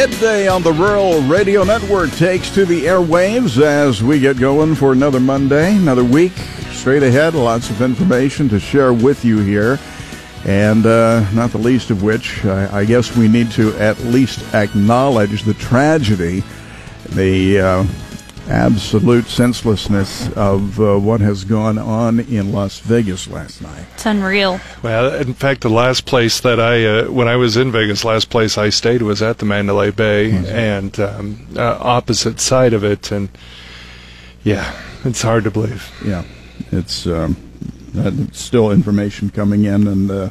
Midday on the Rural Radio Network takes to the airwaves as we get going for another Monday, another week straight ahead. Lots of information to share with you here. And uh, not the least of which, I, I, guess we need to at least acknowledge the tragedy, the uh, absolute senselessness of uh, what has gone on in Las Vegas last night. It's unreal. Well, in fact, the last place that I, uh, when I was in Vegas, last place I stayed was at the Mandalay Bay mm-hmm. and um, uh, opposite side of it, and yeah, it's hard to believe. Yeah, it's um, still information coming in, and uh,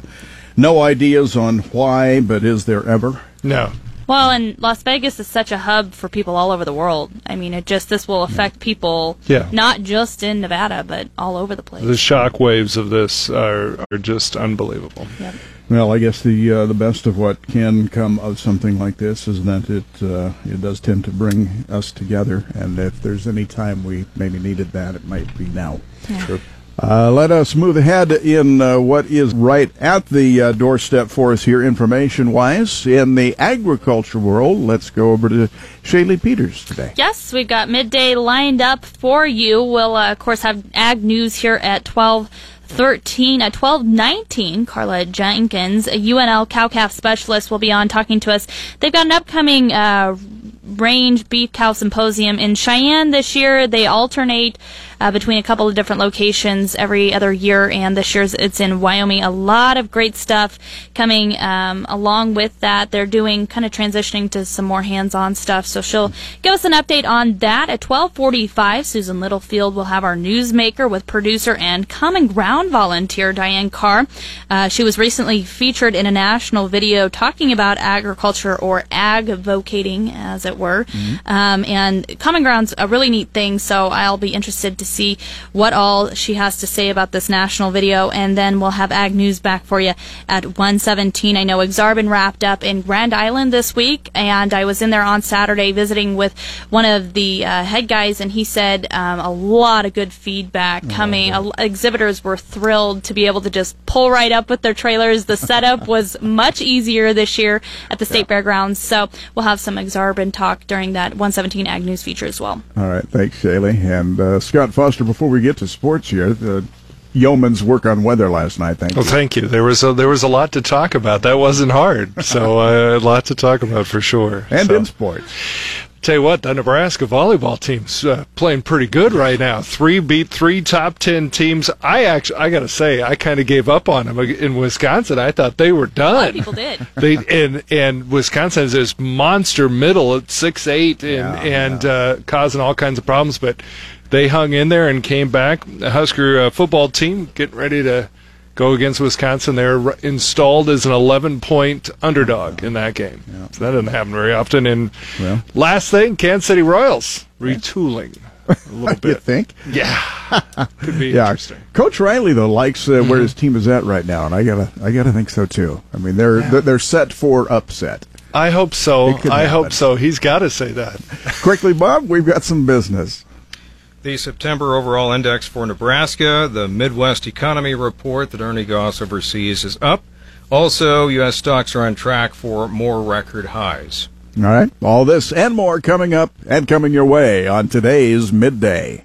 no ideas on why, but is there ever? No, well, and Las Vegas is such a hub for people all over the world. I mean, it just this will affect people, yeah. not just in Nevada, but all over the place. The shock waves of this are are just unbelievable. Yep. Well, I guess the uh, the best of what can come of something like this is that it uh, it does tend to bring us together, and if there's any time we maybe needed that, it might be now. Yeah. Sure. Uh, let us move ahead in uh, what is right at the uh, doorstep for us here, information wise. In the agriculture world, let's go over to Shaylee Peters today. Yes, we've got midday lined up for you. We'll, uh, of course, have ag news here at 12. 13 at 1219 karla jenkins a unl cow calf specialist will be on talking to us they've got an upcoming uh, range beef cow symposium in cheyenne this year they alternate uh, between a couple of different locations every other year, and this year's it's in Wyoming. A lot of great stuff coming um, along with that. They're doing kind of transitioning to some more hands-on stuff, so she'll give us an update on that at 12:45. Susan Littlefield will have our newsmaker with producer and Common Ground volunteer Diane Carr. Uh, she was recently featured in a national video talking about agriculture or ag-vocating, as it were. Mm-hmm. Um, and Common Ground's a really neat thing, so I'll be interested to see what all she has to say about this national video, and then we'll have Ag News back for you at 117. I know Aksarben wrapped up in Grand Island this week, and I was in there on Saturday visiting with one of the uh, head guys, and he said um, a lot of good feedback coming. Uh, exhibitors were thrilled to be able to just pull right up with their trailers. The setup was much easier this year at the State yeah. Fairgrounds, so we'll have some Aksarben talk during that 117 Ag News feature as well. All right, thanks, Shaylee. And uh, Scott Foster, before we get to sports here, the yeoman's work on weather last night. Thank you. well, you. thank you. There was a, there was a lot to talk about. That wasn't hard, so uh, a lot to talk about for sure. And so. in sports. Tell you what, the Nebraska volleyball team's uh, playing pretty good right now. Three beat three top ten teams. I actually, I gotta say, I kind of gave up on them in Wisconsin. I thought they were done. people did. They and and Wisconsin is this monster middle at six eight and yeah, and yeah. Uh, causing all kinds of problems, but they hung in there and came back. The Husker uh, football team getting ready to go against Wisconsin. They're installed as an 11 point underdog in that game. Yeah. So that doesn't happen very often. And well. last thing, Kansas City Royals retooling. A little bit. you think? Yeah, could be yeah. interesting. Coach Riley though likes uh, mm-hmm. where his team is at right now, and I gotta, I gotta think so too. I mean, they're yeah. they're set for upset. I hope so. I hope so. He's got to say that. Quickly, Bob, we've got some business. The September overall index for Nebraska, the Midwest Economy Report that Ernie Goss oversees, is up. Also, U.S. stocks are on track for more record highs. All right. All this and more coming up and coming your way on today's Midday.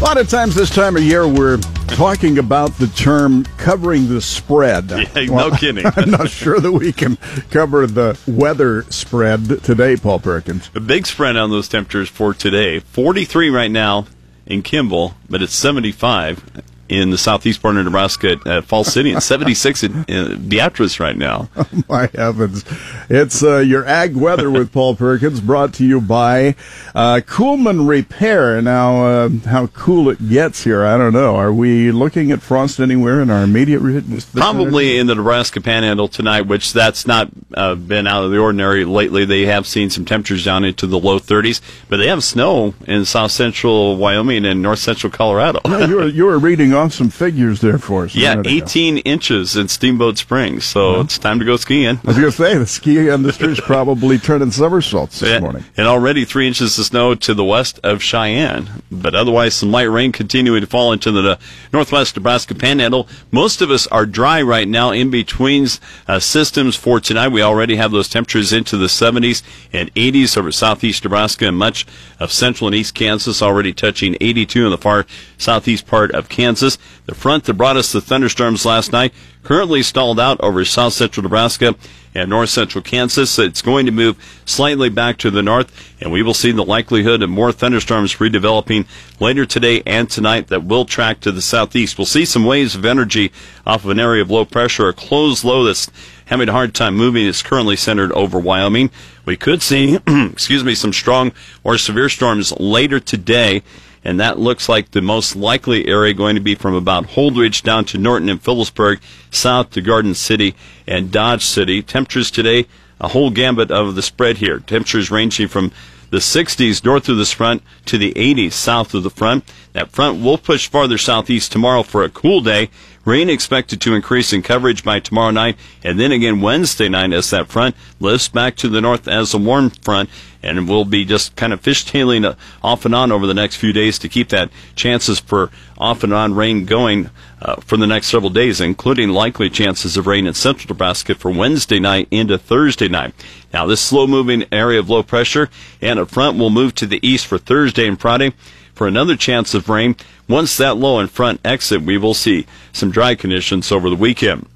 A lot of times this time of year, we're talking about the term covering the spread. Yeah, well, no kidding. I'm not sure that we can cover the weather spread today, Paul Perkins. A big spread on those temperatures for today. 43 right now in Kimball, but it's 75 in the southeast part of Nebraska at uh, Falls City and 76 in, in Beatrice right now. Oh, my heavens. It's uh, your ag weather with Paul Perkins brought to you by uh, Coolman Repair. Now, uh, how cool it gets here, I don't know. Are we looking at frost anywhere in our immediate vicinity? Probably in the Nebraska Panhandle tonight, which that's not uh, been out of the ordinary lately. They have seen some temperatures down into the low 30s, but they have snow in south central Wyoming and north central Colorado. you, were, you were reading some figures there for us. Yeah, minute ago. 18 inches in Steamboat Springs, so it's time to go skiing. I was going to say the ski industry is probably turning somersaults this Yeah, morning. And already three inches of snow to the west of Cheyenne. But otherwise, some light rain continuing to fall into the northwest Nebraska panhandle. Most of us are dry right now in between uh, systems for tonight. We already have those temperatures into the 70s and 80s over southeast Nebraska and much of central and east Kansas, already touching 82 in the far southeast part of Kansas. The front that brought us the thunderstorms last night currently stalled out over south central Nebraska and north central Kansas. It's going to move slightly back to the north, and we will see the likelihood of more thunderstorms redeveloping later today and tonight that will track to the southeast. We'll see some waves of energy off of an area of low pressure, a closed low that's having a hard time moving. It's currently centered over Wyoming. We could see, excuse me, some strong or severe storms later today and that looks like the most likely area going to be from about Holdrege down to Norton and Phillipsburg, south to Garden City and Dodge City. Temperatures today, a whole gambit of the spread here. Temperatures ranging from the 60s north of this front to the 80s south of the front. That front will push farther southeast tomorrow for a cool day. Rain expected to increase in coverage by tomorrow night and then again Wednesday night as that front lifts back to the north as a warm front and we'll be just kind of fishtailing uh, off and on over the next few days to keep that chances for off and on rain going uh, for the next several days, including likely chances of rain in central Nebraska for Wednesday night into Thursday night. Now, this slow moving area of low pressure and a front will move to the east for Thursday and Friday for another chance of rain. Once that low and front exit, we will see some dry conditions over the weekend.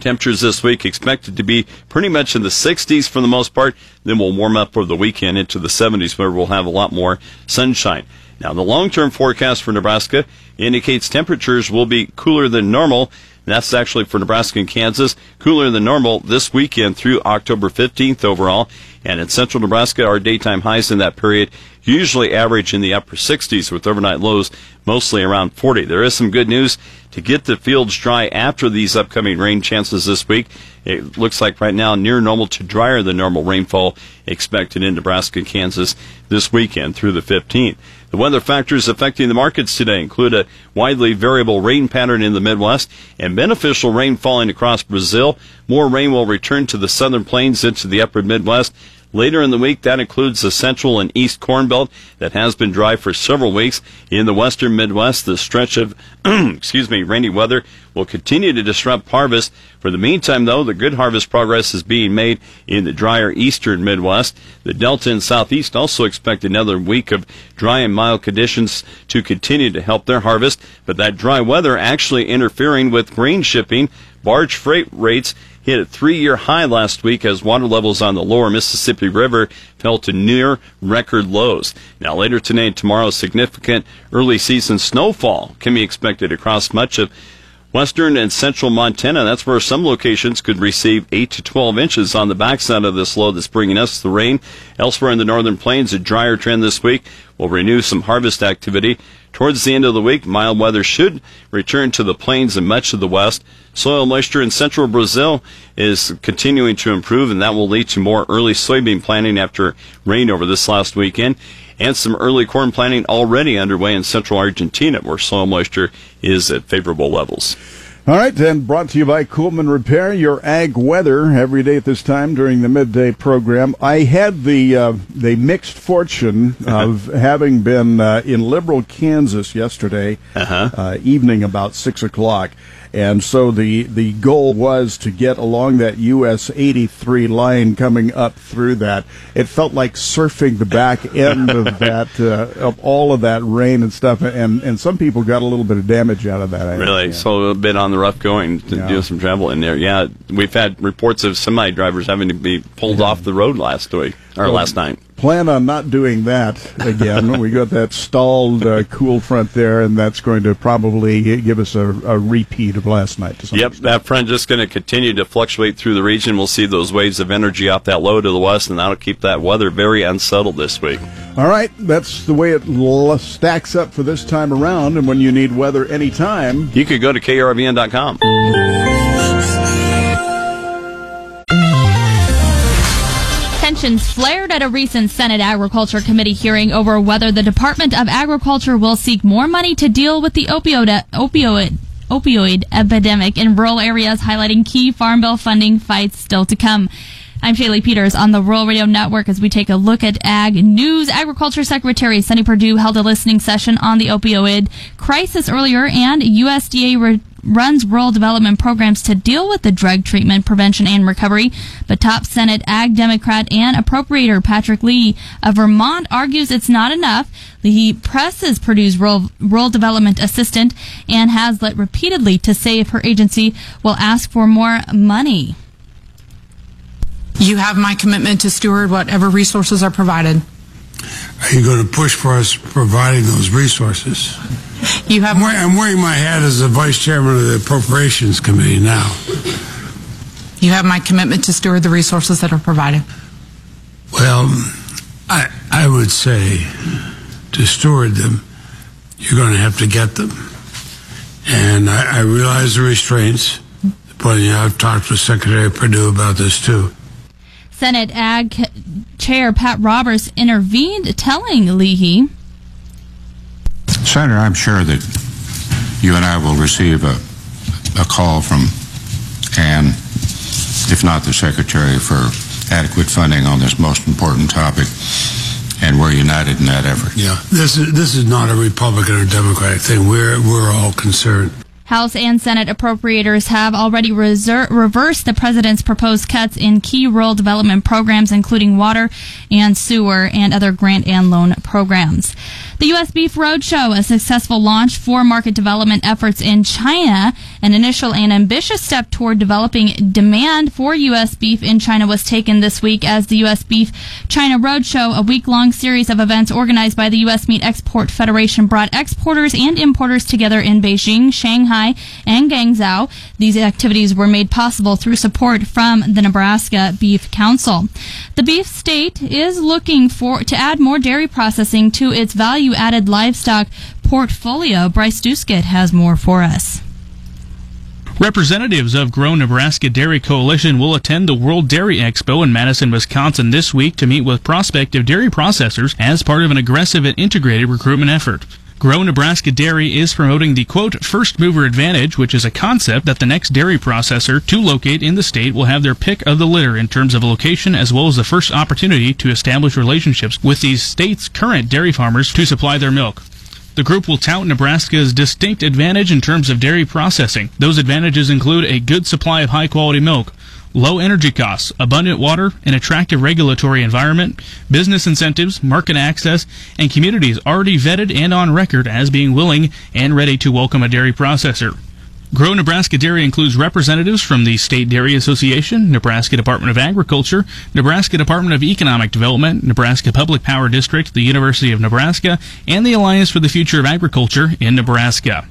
Temperatures this week expected to be pretty much in the 60s for the most part. Then we'll warm up over the weekend into the 70s where we'll have a lot more sunshine. Now, the long term forecast for Nebraska indicates temperatures will be cooler than normal. That's actually for Nebraska and Kansas, cooler than normal this weekend through October 15th overall. And in central Nebraska, our daytime highs in that period usually average in the upper 60s with overnight lows mostly around 40. There is some good news to get the fields dry after these upcoming rain chances this week. It looks like right now near normal to drier than normal rainfall expected in Nebraska and Kansas this weekend through the 15th. The weather factors affecting the markets today include a widely variable rain pattern in the Midwest and beneficial rain falling across Brazil. More rain will return to the southern plains into the upper Midwest. Later in the week, that includes the central and east corn belt that has been dry for several weeks. In the western Midwest, the stretch of, excuse me, rainy weather will continue to disrupt harvest. For the meantime, though, the good harvest progress is being made in the drier eastern Midwest. The Delta and Southeast also expect another week of dry and mild conditions to continue to help their harvest, but that dry weather actually interfering with grain shipping. Barge freight rates hit a three-year high last week as water levels on the lower Mississippi River fell to near record lows. Now later today and tomorrow, significant early season snowfall can be expected across much of Western and central Montana, that's where some locations could receive 8 to 12 inches on the backside of this low that's bringing us the rain. Elsewhere in the northern plains, a drier trend this week will renew some harvest activity. Towards the end of the week, mild weather should return to the plains and much of the west. Soil moisture in central Brazil is continuing to improve, and that will lead to more early soybean planting after rain over this last weekend and some early corn planting already underway in central Argentina, where soil moisture is at favorable levels. All right, and brought to you by Coolman Repair, your ag weather every day at this time during the midday program. I had the uh, the mixed fortune of having been uh, in Liberal, Kansas yesterday Uh-huh. uh, evening about six o'clock, and so the the goal was to get along that US 83 line coming up through that. It felt like surfing the back end of that uh, of all of that rain and stuff, and and some people got a little bit of damage out of that. I Really? understand. So a bit on the rough going to Yeah. do some travel in there. Yeah, we've had reports of semi drivers having to be pulled off the road last week or last night. plan on not doing that again. we got that stalled uh, cool front there, and that's going to probably give us a, a repeat of last night. Yep, extent. that front just going to continue to fluctuate through the region. We'll see those waves of energy off that low to the west, and that'll keep that weather very unsettled this week. All right, that's the way it l- stacks up for this time around. And when you need weather anytime, You could go to krvn.com. tensions flared at a recent Senate Agriculture Committee hearing over whether the Department of Agriculture will seek more money to deal with the opioid opioid opioid epidemic in rural areas, highlighting key Farm Bill funding fights still to come. I'm Shaylee Peters on the Rural Radio Network as we take a look at ag news. Agriculture Secretary Sonny Perdue held a listening session on the opioid crisis earlier, and USDA re- runs rural development programs to deal with the drug treatment, prevention, and recovery. But top Senate Ag Democrat and appropriator Patrick Leahy of Vermont argues it's not enough. He presses Perdue's rural, rural development assistant and has let repeatedly to say if her agency will ask for more money. You have my commitment to steward whatever resources are provided. Are you going to push for us providing those resources? You have I'm, wearing, I'm wearing my hat as the vice chairman of the appropriations committee now. you have my commitment to steward the resources that are provided. Well, I I would say to steward them, you're going to have to get them, and I, I realize the restraints. But you know, I've talked with Secretary Perdue about this too. Senate Ag Chair Pat Roberts intervened, telling Leahy. Senator, I'm sure that you and I will receive a, a call from Ann, if not the Secretary, for adequate funding on this most important topic, and we're united in that effort. Yeah, this is this is not a Republican or Democratic thing. We're we're all concerned. House and Senate appropriators have already reser- reversed the president's proposed cuts in key rural development programs, including water and sewer and other grant and loan programs. The U.S. Beef Roadshow, a successful launch for market development efforts in China, an initial and ambitious step toward developing demand for U.S. beef in China was taken this week as the U.S. Beef China Roadshow, a week-long series of events organized by the U.S. Meat Export Federation, brought exporters and importers together in Beijing, Shanghai, and Guangzhou. These activities were made possible through support from the Nebraska Beef Council. The beef state is looking for to add more dairy processing to its value-added livestock portfolio. Bryce Duskett has more for us. Representatives of Grow Nebraska Dairy Coalition will attend the World Dairy Expo in Madison, Wisconsin this week to meet with prospective dairy processors as part of an aggressive and integrated recruitment effort. Grow Nebraska Dairy is promoting the quote first mover advantage, which is a concept that the next dairy processor to locate in the state will have their pick of the litter in terms of location as well as the first opportunity to establish relationships with these states' current dairy farmers to supply their milk. The group will tout Nebraska's distinct advantage in terms of dairy processing. Those advantages include a good supply of high quality milk, low energy costs, abundant water, an attractive regulatory environment, business incentives, market access, and communities already vetted and on record as being willing and ready to welcome a dairy processor. Grow Nebraska Dairy includes representatives from the State Dairy Association, Nebraska Department of Agriculture, Nebraska Department of Economic Development, Nebraska Public Power District, the University of Nebraska, and the Alliance for the Future of Agriculture in Nebraska.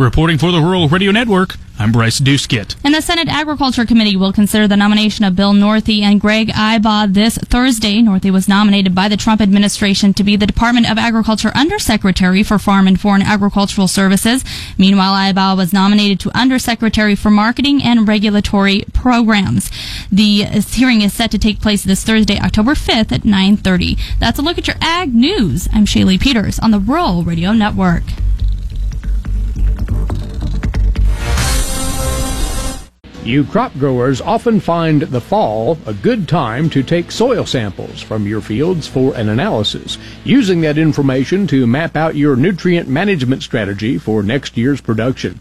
Reporting for the Rural Radio Network, I'm Bryce Duskett. And the Senate Agriculture Committee will consider the nomination of Bill Northey and Greg Ibach this Thursday. Northey was nominated by the Trump administration to be the Department of Agriculture Undersecretary for Farm and Foreign Agricultural Services. Meanwhile, Ibach was nominated to Undersecretary for Marketing and Regulatory Programs. The hearing is set to take place this Thursday, October 5th at 9:30. That's a look at your ag news. I'm Shaylee Peters on the Rural Radio Network. You crop growers often find the fall a good time to take soil samples from your fields for an analysis, using that information to map out your nutrient management strategy for next year's production.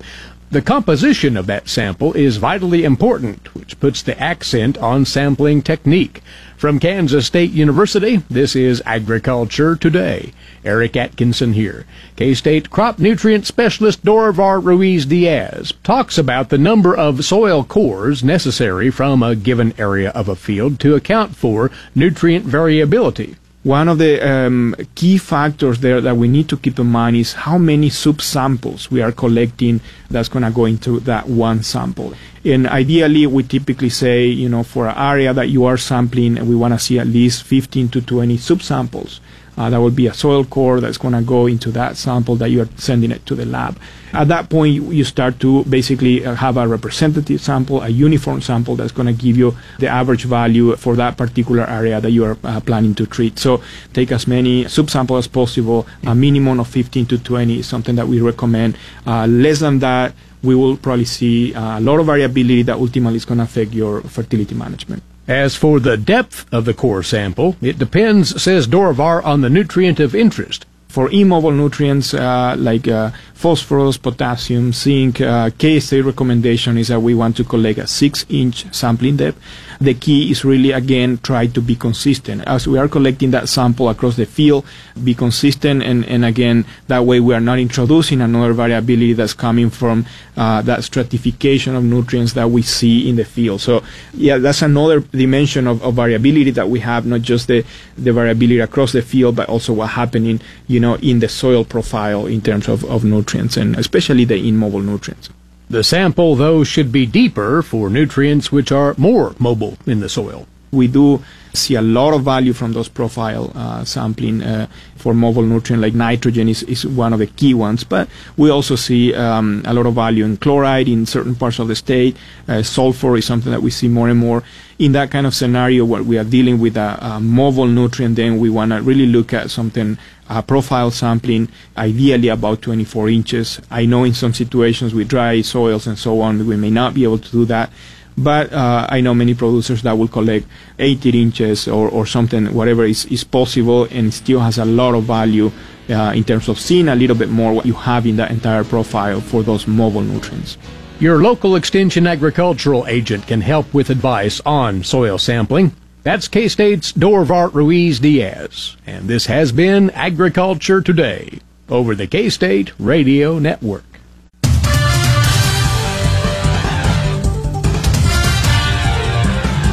The composition of that sample is vitally important, which puts the accent on sampling technique. From Kansas State University, this is Agriculture Today. Eric Atkinson here. K-State crop nutrient specialist Dorivar Ruiz Diaz talks about the number of soil cores necessary from a given area of a field to account for nutrient variability. One of the um, key factors there that we need to keep in mind is how many subsamples we are collecting that's going to go into that one sample. And ideally, we typically say, you know, for an area that you are sampling, we want to see at least 15 to 20 subsamples Uh, that will be a soil core that's going to go into that sample that you are sending it to the lab. At that point, you, start to basically uh, have a representative sample, a uniform sample that's going to give you the average value for that particular area that you are uh, planning to treat. So take as many subsamples as possible. A minimum of 15 to 20 is something that we recommend. Uh, less than that, we will probably see a lot of variability that ultimately is going to affect your fertility management. As for the depth of the core sample, it depends, says Dorivar, on the nutrient of interest. For immobile nutrients uh, like uh, phosphorus, potassium, zinc, uh, KSA recommendation is that we want to collect a six inch sampling depth. The key is really, again, try to be consistent. As we are collecting that sample across the field, be consistent, and, and again, that way we are not introducing another variability that's coming from uh, that stratification of nutrients that we see in the field. So, yeah, that's another dimension of, of variability that we have, not just the, the variability across the field, but also what happening, you know, in the soil profile in terms of, of nutrients, and especially the immobile nutrients. The sample, though, should be deeper for nutrients which are more mobile in the soil. We do see a lot of value from those profile uh, sampling uh, for mobile nutrient like nitrogen is, is one of the key ones but we also see um, a lot of value in chloride in certain parts of the state uh, sulfur is something that we see more and more in that kind of scenario where we are dealing with a, a mobile nutrient then we want to really look at something uh, profile sampling, ideally about 24 inches. I know in some situations with dry soils and so on, we may not be able to do that. But uh, I know many producers that will collect 18 inches or, or something, whatever is, is possible, and still has a lot of value uh, in terms of seeing a little bit more what you have in that entire profile for those mobile nutrients. Your local Extension agricultural agent can help with advice on soil sampling. That's K State's Dorivar Ruiz Diaz. And this has been Agriculture Today over the K State Radio Network.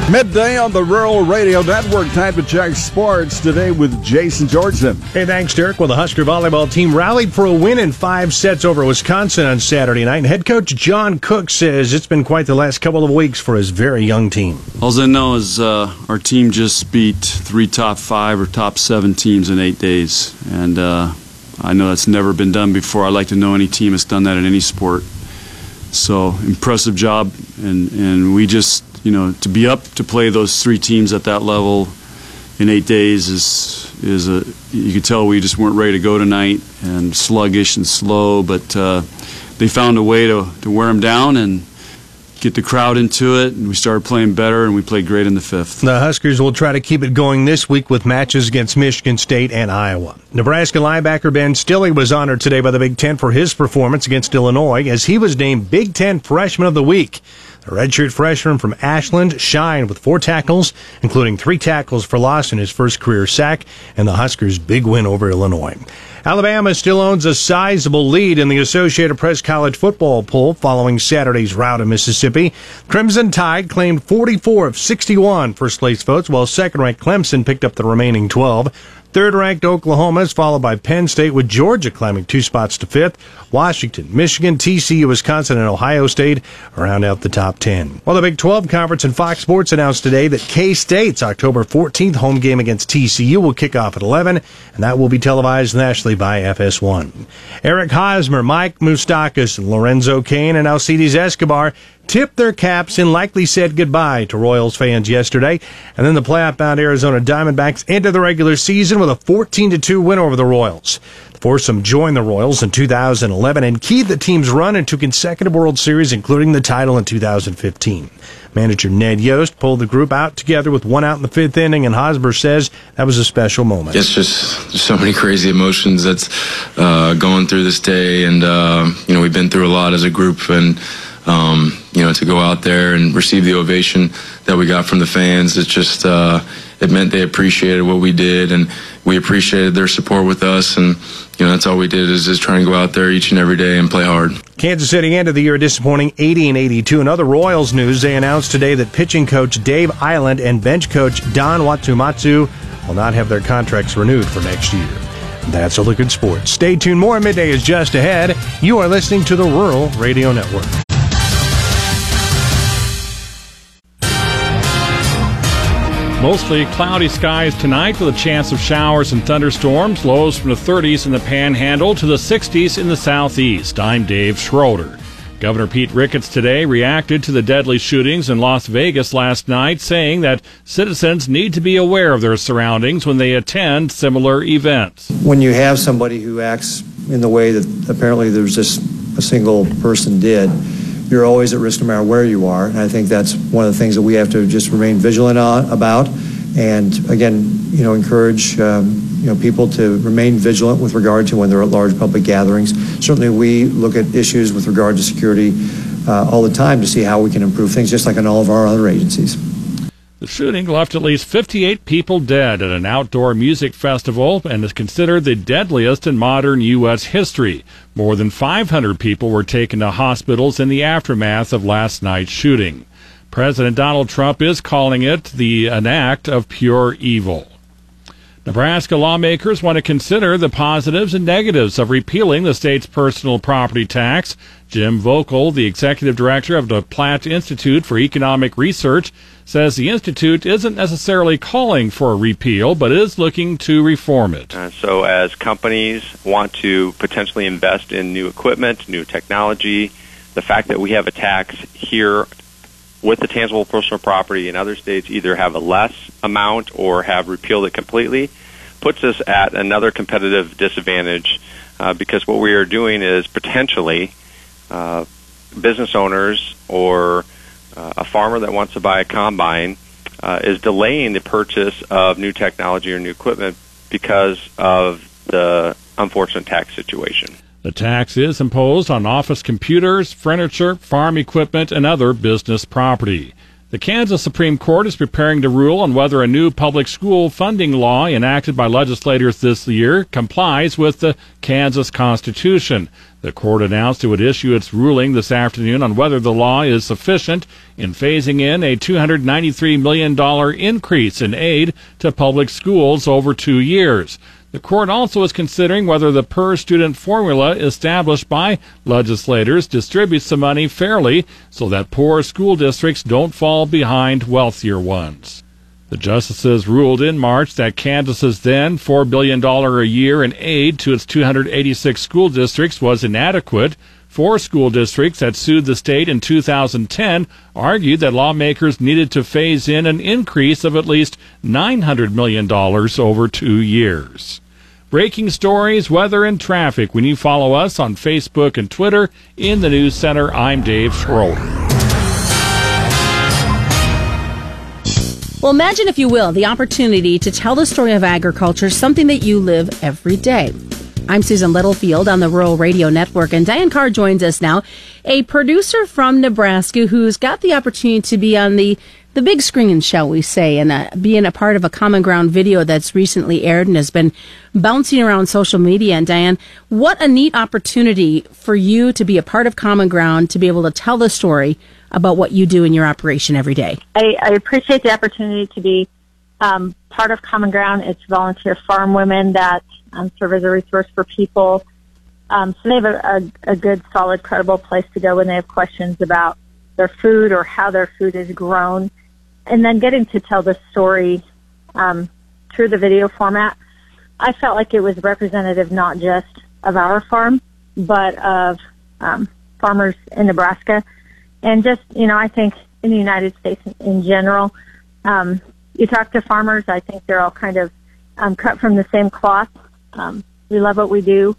Midday on the Rural Radio Network. Time to check sports today with Jason Georgeson. Hey, thanks, Derek. Well, the Husker volleyball team rallied for a win in five sets over Wisconsin on Saturday night. And head coach John Cook says it's been quite the last couple of weeks for his very young team. All I know is uh, our team just beat three top five or top seven teams in eight days. And uh, I know that's never been done before. I'd like to know any team that's done that in any sport. So, impressive job. And, and we just you know, to be up to play those three teams at that level in eight days is is a you could tell we just weren't ready to go tonight and sluggish and slow, but uh, they found a way to, to wear them down and get the crowd into it, and we started playing better, and we played great in the fifth. The Huskers will try to keep it going this week with matches against Michigan State and Iowa. Nebraska linebacker Ben Stille was honored today by the Big Ten for his performance against Illinois as he was named Big Ten Freshman of the Week. The redshirt freshman from Ashland shined with four tackles, including three tackles for loss in his first career sack, and the Huskers' big win over Illinois. Alabama still owns a sizable lead in the Associated Press college football poll following Saturday's rout in Mississippi. Crimson Tide claimed 44 of 61 first place votes, while second ranked Clemson picked up the remaining 12. Third ranked Oklahoma is followed by Penn State, with Georgia climbing two spots to fifth. Washington, Michigan, TCU, Wisconsin, and Ohio State round out the top 10. Well, the Big 12 Conference and Fox Sports announced today that K State's October 14th home game against TCU will kick off at 11, and that will be televised nationally by FS1. Eric Hosmer, Mike Moustakas, Lorenzo Cain, and Alcides Escobar tipped their caps and likely said goodbye to Royals fans yesterday. And then the playoff bound Arizona Diamondbacks ended the regular season with a 14 2 win over the Royals. The foursome joined the Royals in 2011 and keyed the team's run into consecutive World Series, including the title in 2015. Manager Ned Yost pulled the group out together with one out in the fifth inning, and Hosmer says that was a special moment. It's just so many crazy emotions that's uh, going through this day, and uh, you know we've been through a lot as a group, and um, you know, to go out there and receive the ovation that we got from the fans, it just uh, it meant they appreciated what we did, and we appreciated their support with us, and you know that's all we did is just try and go out there each and every day and play hard. Kansas City ended the year disappointing 80 and 82. In other Royals news, they announced today that pitching coach Dave Eiland and bench coach Don Wakamatsu will not have their contracts renewed for next year. That's a look at sports. Stay tuned. More midday is just ahead. You are listening to the Rural Radio Network. Mostly cloudy skies tonight with a chance of showers and thunderstorms. Lows from the 30s in the panhandle to the 60s in the southeast. I'm Dave Schroeder. Governor Pete Ricketts today reacted to the deadly shootings in Las Vegas last night, saying that citizens need to be aware of their surroundings when they attend similar events. When you have somebody who acts in the way that apparently there's just a single person did, you're always at risk no matter where you are. And I think that's one of the things that we have to just remain vigilant on, about. And again, you know, encourage um, you know people to remain vigilant with regard to when they're at large public gatherings. Certainly, we look at issues with regard to security uh, all the time to see how we can improve things, just like in all of our other agencies. The shooting left at least 58 people dead at an outdoor music festival and is considered the deadliest in modern U.S. history. More than 500 people were taken to hospitals in the aftermath of last night's shooting. President Donald Trump is calling it the an act of pure evil. Nebraska lawmakers want to consider the positives and negatives of repealing the state's personal property tax. Jim Vokal, the executive director of the Platte Institute for Economic Research, says the institute isn't necessarily calling for a repeal, but is looking to reform it. Uh, so, as companies want to potentially invest in new equipment, new technology, the fact that we have a tax here with the tangible personal property in other states either have a less amount or have repealed it completely puts us at another competitive disadvantage uh, because what we are doing is potentially uh, business owners or uh, a farmer that wants to buy a combine uh, is delaying the purchase of new technology or new equipment because of the unfortunate tax situation. The tax is imposed on office computers, furniture, farm equipment, and other business property. The Kansas Supreme Court is preparing to rule on whether a new public school funding law enacted by legislators this year complies with the Kansas Constitution. The court announced it would issue its ruling this afternoon on whether the law is sufficient in phasing in a $293 million increase in aid to public schools over two years. The court also is considering whether the per student formula established by legislators distributes the money fairly so that poor school districts don't fall behind wealthier ones. The justices ruled in March that Kansas's then $4 billion a year in aid to its 286 school districts was inadequate. Four school districts that sued the state in 2010 argued that lawmakers needed to phase in an increase of at least $900 million over two years. Breaking stories, weather, and traffic. When you follow us on Facebook and Twitter in the News Center, I'm Dave Schroeder. Well, imagine, if you will, the opportunity to tell the story of agriculture, something that you live every day. I'm Susan Littlefield on the Rural Radio Network, and Diane Carr joins us now, a producer from Nebraska who's got the opportunity to be on the the big screen, shall we say, and uh, being a part of a Common Ground video that's recently aired and has been bouncing around social media. And Diane, what a neat opportunity for you to be a part of Common Ground, to be able to tell the story about what you do in your operation every day. I, I appreciate the opportunity to be um, part of Common Ground. It's volunteer farm women that um, serve as a resource for people. Um, so they have a, a, a good, solid, credible place to go when they have questions about their food or how their food is grown and then getting to tell the story um, through the video format, I felt like it was representative not just of our farm, but of um, farmers in Nebraska, and just you know, I think in the United States in general. Um, you talk to farmers, I think they're all kind of um, cut from the same cloth. Um, we love what we do,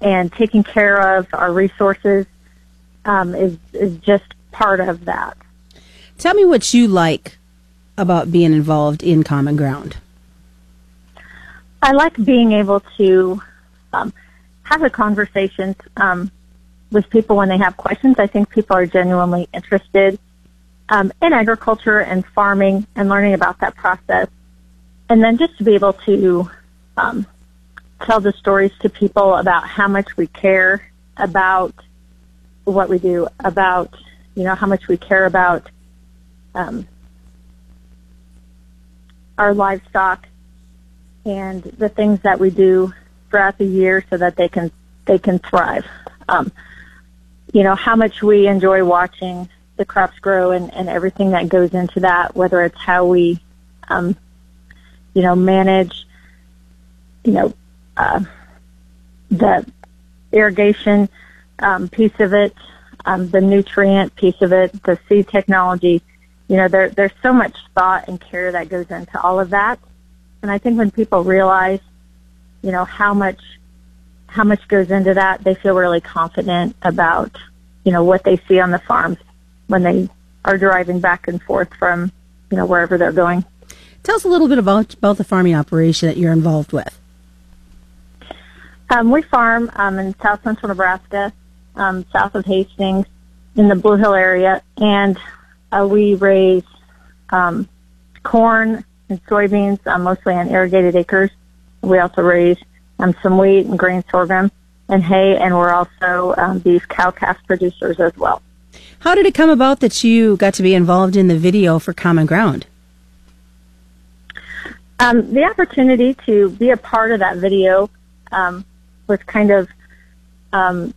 and taking care of our resources um, is is just part of that. Tell me what you like about being involved in Common Ground? I like being able to um, have a conversation um, with people when they have questions. I think people are genuinely interested um, in agriculture and farming and learning about that process. And then just to be able to um, tell the stories to people about how much we care about what we do, about you know how much we care about um, our livestock and the things that we do throughout the year so that they can they can thrive. Um, you know how much we enjoy watching the crops grow and, and everything that goes into that, whether it's how we um, you know, manage, you know, uh, the irrigation um, piece of it, um, the nutrient piece of it, the seed technology. You know, there, there's so much thought and care that goes into all of that. And I think when people realize, you know, how much, how much goes into that, they feel really confident about, you know, what they see on the farms when they are driving back and forth from, you know, wherever they're going. Tell us a little bit about, about the farming operation that you're involved with. Um, we farm um, in south central Nebraska, um, south of Hastings, in the Blue Hill area, and uh, we raise um, corn and soybeans, uh, mostly on irrigated acres. We also raise um, some wheat and grain sorghum and hay, and we're also um, beef cow calf producers as well. How did it come about that you got to be involved in the video for Common Ground? Um, the opportunity to be a part of that video um, was kind of um,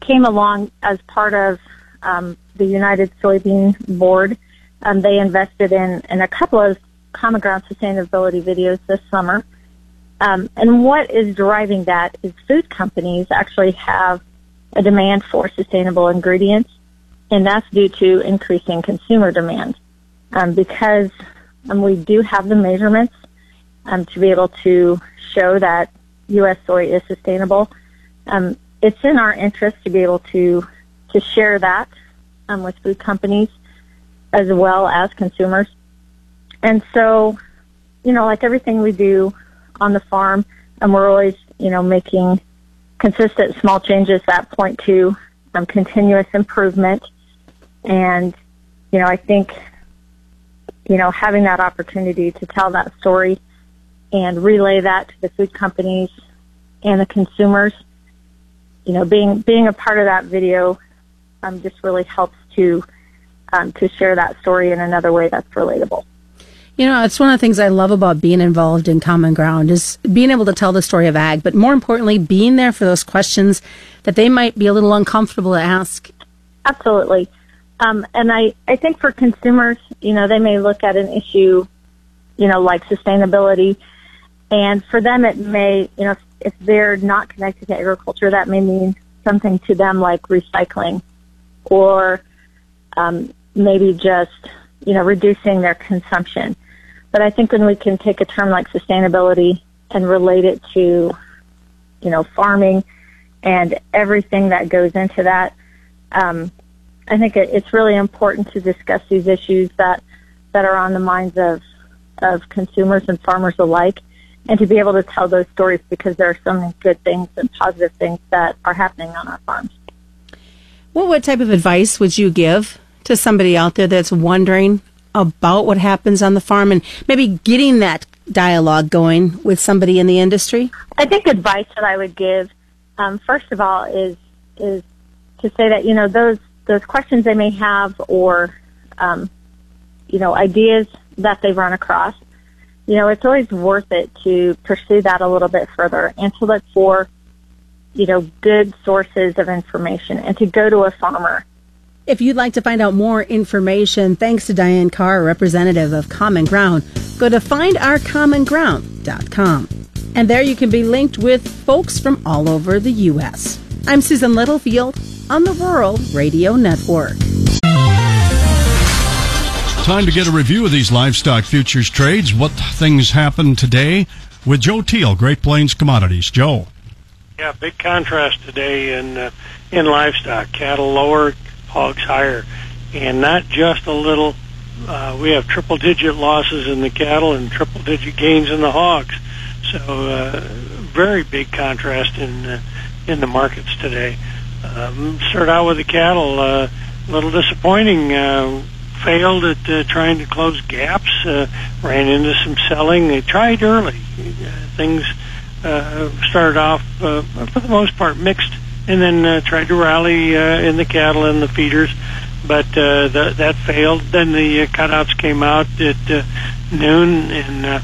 came along as part of um, the United Soybean Board. Um, they invested in, in a couple of Common Ground sustainability videos this summer. Um, and what is driving that is food companies actually have a demand for sustainable ingredients, and that's due to increasing consumer demand. Um, because um, we do have the measurements um, to be able to show that U.S. soy is sustainable. Um, it's in our interest to be able to to share that um, with food companies as well as consumers. And so, you know, like everything we do on the farm, and we're always, you know, making consistent small changes that point to um, continuous improvement. And, you know, I think, you know, having that opportunity to tell that story and relay that to the food companies and the consumers. You know, being being a part of that video um, just really helps to um, to share that story in another way that's relatable. You know, it's one of the things I love about being involved in Common Ground is being able to tell the story of ag, but more importantly, being there for those questions that they might be a little uncomfortable to ask. Absolutely. Um, and I, I think for consumers, you know, they may look at an issue, you know, like sustainability and for them, it may, you know, if they're not connected to agriculture, that may mean something to them like recycling or um, maybe just, you know, reducing their consumption. But I think when we can take a term like sustainability and relate it to, you know, farming and everything that goes into that, um, I think it, it's really important to discuss these issues that that are on the minds of of consumers and farmers alike and to be able to tell those stories because there are so many good things and positive things that are happening on our farms. Well, what type of advice would you give to somebody out there that's wondering about what happens on the farm and maybe getting that dialogue going with somebody in the industry? I think advice that I would give, um, first of all, is is to say that you know those those questions they may have or um, you know ideas that they've run across you know, it's always worth it to pursue that a little bit further and to look for, you know, good sources of information and to go to a farmer. If you'd like to find out more information, thanks to Diane Carr, representative of Common Ground, go to findourcommonground.com. And there you can be linked with folks from all over the U.S. I'm Susan Littlefield on the Rural Radio Network. Time to get a review of these livestock futures trades. What things happened today with Joe Teal, Great Plains Commodities. Joe. Yeah, big contrast today in uh, in livestock. Cattle lower, hogs higher, and not just a little. Uh, we have triple digit losses in the cattle and triple digit gains in the hogs. So uh, very big contrast in uh, in the markets today. Um, start out with the cattle. Uh, a little disappointing. Uh, failed at uh, trying to close gaps, uh, ran into some selling. They tried early. Uh, things uh, started off, uh, for the most part, mixed, and then uh, tried to rally uh, in the cattle and the feeders, but uh, that failed. Then the uh, cutouts came out at uh, noon, and uh,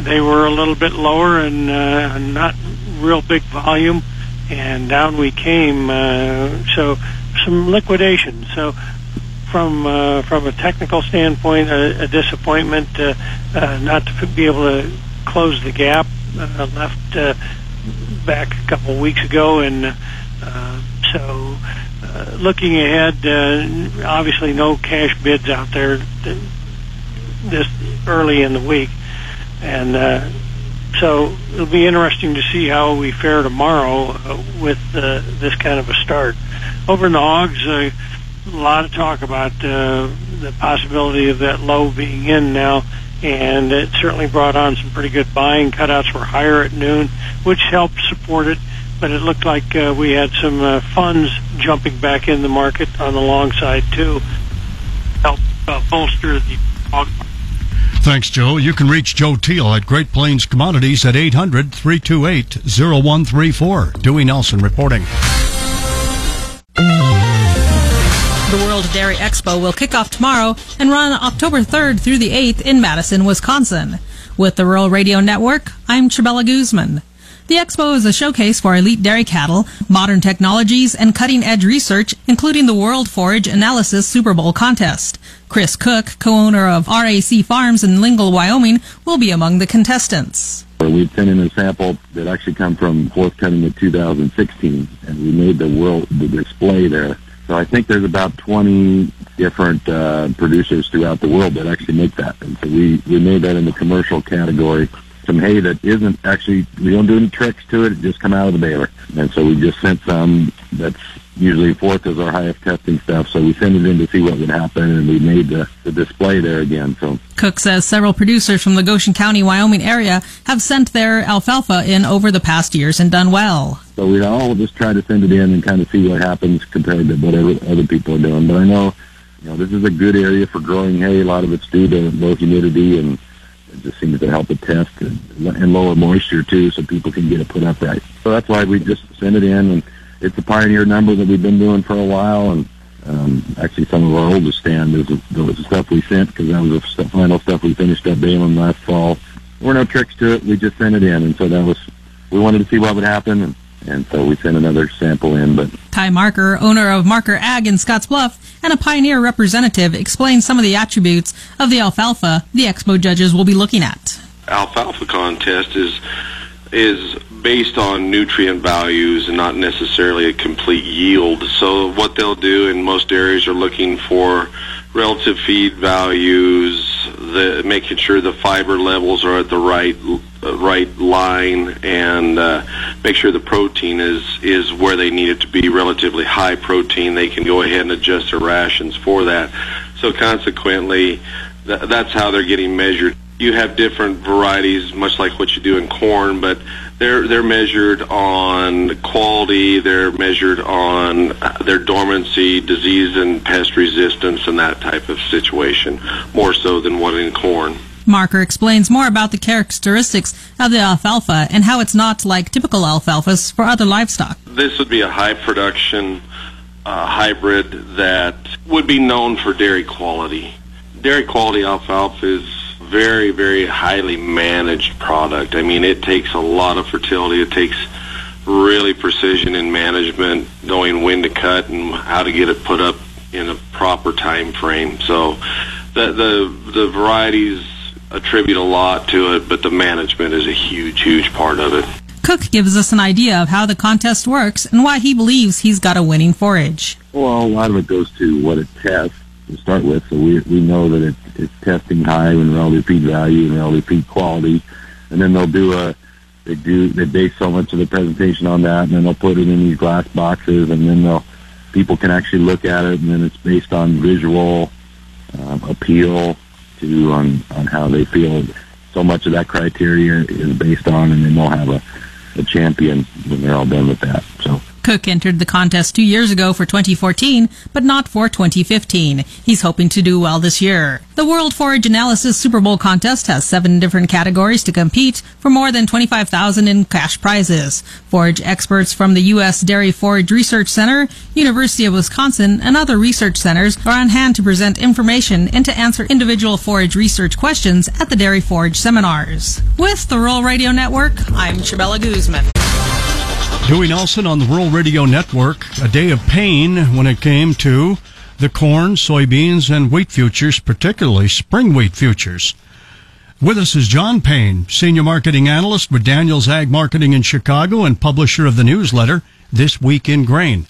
they were a little bit lower and uh, not real big volume, and down we came. Uh, so some liquidation. So from uh, from a technical standpoint, a, a disappointment uh, uh, not to be able to close the gap uh, left uh, back a couple of weeks ago, and uh, so uh, looking ahead, uh, obviously no cash bids out there th- this early in the week, and uh, so it'll be interesting to see how we fare tomorrow uh, with uh, this kind of a start. Over in the hogs, uh, a lot of talk about uh, the possibility of that low being in now, and it certainly brought on some pretty good buying. Cutouts were higher at noon, which helped support it. But it looked like uh, we had some uh, funds jumping back in the market on the long side too, help uh, bolster the hog Thanks, Joe. You can reach Joe Teal at Great Plains Commodities at 800 328 0134. Dewey Nelson reporting. The World Dairy Expo will kick off tomorrow and run October 3rd through the 8th in Madison, Wisconsin. With the Rural Radio Network, I'm Chabella Guzman. The expo is a showcase for elite dairy cattle, modern technologies, and cutting edge research, including the World Forage Analysis Super Bowl contest. Chris Cook, co-owner of RAC Farms in Lingle, Wyoming, will be among the contestants. We sent in a sample that actually come from fourth cutting in 2016, and we made the world the display there. So I think there's about 20 different uh, producers throughout the world that actually make that, and so we we made that in the commercial category. Some hay that isn't actually we don't do any tricks to it; it just come out of the baler, and so we just sent some that's usually fourth is our highest testing stuff. So we sent it in to see what would happen, and we made the, the display there again. So Cook says several producers from the Goshen County, Wyoming area have sent their alfalfa in over the past years and done well. So we all just try to send it in and kind of see what happens compared to whatever other people are doing. But I know, you know, this is a good area for growing hay. A lot of it's due to low humidity and it just seems to help the test and, and lower moisture too, so people can get it put up right. So that's why we just send it in, and it's a pioneer number that we've been doing for a while. And um, actually, some of our oldest stand is the stuff we sent because that was the st- final stuff we finished up baling last fall. There were no tricks to it. We just sent it in, and so that was we wanted to see what would happen. And, and so we sent another sample in, but Ty Marker, owner of Marker Ag in Scottsbluff and a pioneer representative, explains some of the attributes of the alfalfa the expo judges will be looking at. alfalfa contest is is based on nutrient values and not necessarily a complete yield. So what they'll do in most areas are looking for relative feed values, the, making sure the fiber levels are at the right uh, right line, and uh, make sure the protein is is where they need it to be, relatively high protein. They can go ahead and adjust their rations for that. So consequently, th- that's how they're getting measured. You have different varieties, much like what you do in corn, but they're they're measured on quality. They're measured on uh, their dormancy, disease and pest resistance, and that type of situation, more so than what in corn. Marker explains more about the characteristics of the alfalfa and how it's not like typical alfalfas for other livestock. This would be a high production uh, hybrid that would be known for dairy quality. Dairy quality alfalfa is very, very highly managed product. I mean, it takes a lot of fertility. It takes really precision in management, knowing when to cut and how to get it put up in a proper time frame. So, the the the varieties attribute a lot to it, but the management is a huge, huge part of it. Cook gives us an idea of how the contest works and why he believes he's got a winning forage. Well, a lot of it goes to what it tests to start with. So we we know that it, it's testing high relative feed value and feed quality, and then they'll do a they do they base so much of the presentation on that, and then they'll put it in these glass boxes, and then they'll people can actually look at it, and then it's based on visual um, appeal to on on how they feel. So much of that criteria is based on, and then they'll have a a champion when they're all done with that. So. Cook entered the contest two years ago for 2014, but not for 2015. He's hoping to do well this year. The World Forage Analysis Super Bowl contest has seven different categories to compete for more than 25,000 in cash prizes. Forage experts from the U.S. Dairy Forage Research Center, University of Wisconsin, and other research centers are on hand to present information and to answer individual forage research questions at the Dairy Forage seminars. With the Rural Radio Network, I'm Chabella Guzman. Dewey Nelson on the Rural Radio Network. A day of pain when it came to the corn, soybeans, and wheat futures, particularly spring wheat futures. With us is John Payne, Senior Marketing Analyst with Daniels Ag Marketing in Chicago and publisher of the newsletter This Week in Grain.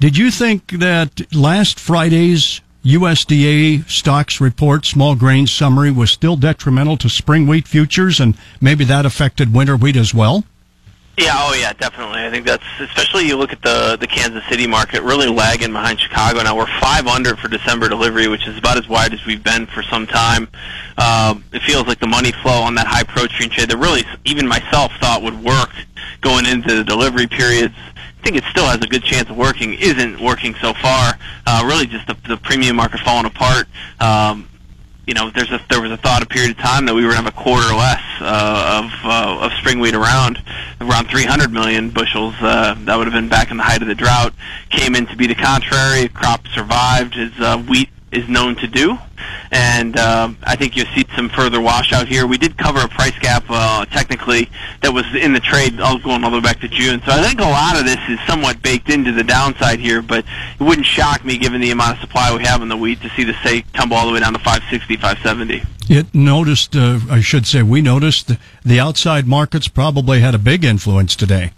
Did you think that last Friday's USDA stocks report small grain summary was still detrimental to spring wheat futures and maybe that affected winter wheat as well? Yeah, oh yeah, definitely. I think that's especially you look at the the Kansas City market really lagging behind Chicago. Now we're five under for December delivery, which is about as wide as we've been for some time. Um, it feels like the money flow on that high protein trade that really even myself thought would work going into the delivery periods. I think it still has a good chance of working. Isn't working so far. Uh, really, just the, the premium market falling apart. Um, you know, there's a there was a thought a period of time that we were going to have a quarter less uh, of uh, of spring wheat around, around 300 million bushels. Uh, that would have been back in the height of the drought. Came in to be the contrary. Crop survived as uh, wheat is known to do, and uh, I think you'll see some further washout here. We did cover a price gap uh, technically that was in the trade going all the way back to June. So I think a lot of this is somewhat baked into the downside here, but it wouldn't shock me given the amount of supply we have in the wheat to see the say tumble all the way down to 560, 570. It noticed, uh, I should say, we noticed the outside markets probably had a big influence today.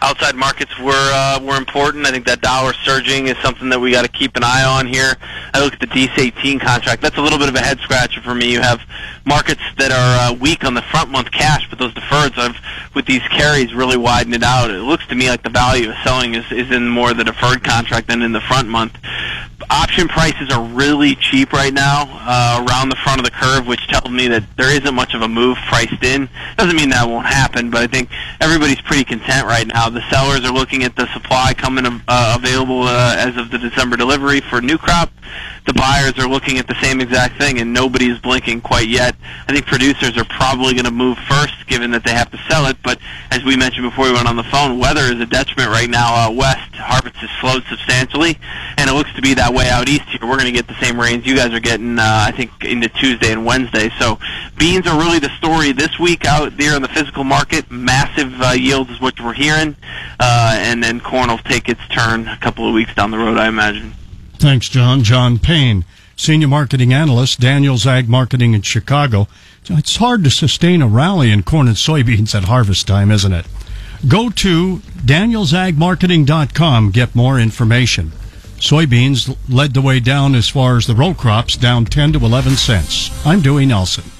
Outside markets were uh, were important. I think that dollar surging is something that we got to keep an eye on here. I look at the DC18 contract. That's a little bit of a head scratcher for me. You have markets that are uh, weak on the front month cash, but those deferreds have, with these carries, really widened it out. It looks to me like the value of selling is, is in more the deferred contract than in the front month. Option prices are really cheap right now uh, around the front of the curve, which tells me that there isn't much of a move priced in. Doesn't mean that won't happen, but I think everybody's pretty content right now. The sellers are looking at the supply coming uh, available uh, as of the December delivery for new crop. The buyers are looking at the same exact thing, and nobody's blinking quite yet. I think producers are probably going to move first, given that they have to sell it. But as we mentioned before we went on the phone, weather is a detriment right now west. Harvest has slowed substantially, and it looks to be that way out east here. We're going to get the same rains you guys are getting, uh, I think, into Tuesday and Wednesday. So beans are really the story this week out there in the physical market. Massive uh, yields is what we're hearing, uh, and then corn will take its turn a couple of weeks down the road, I imagine. Thanks, John. John Payne, Senior Marketing Analyst, Daniels Ag Marketing in Chicago. It's hard to sustain a rally in corn and soybeans at harvest time, isn't it? Go to danielsagmarketing.com, get more information. Soybeans led the way down as far as the row crops, down 10 to 11 cents. I'm Dewey Nelson.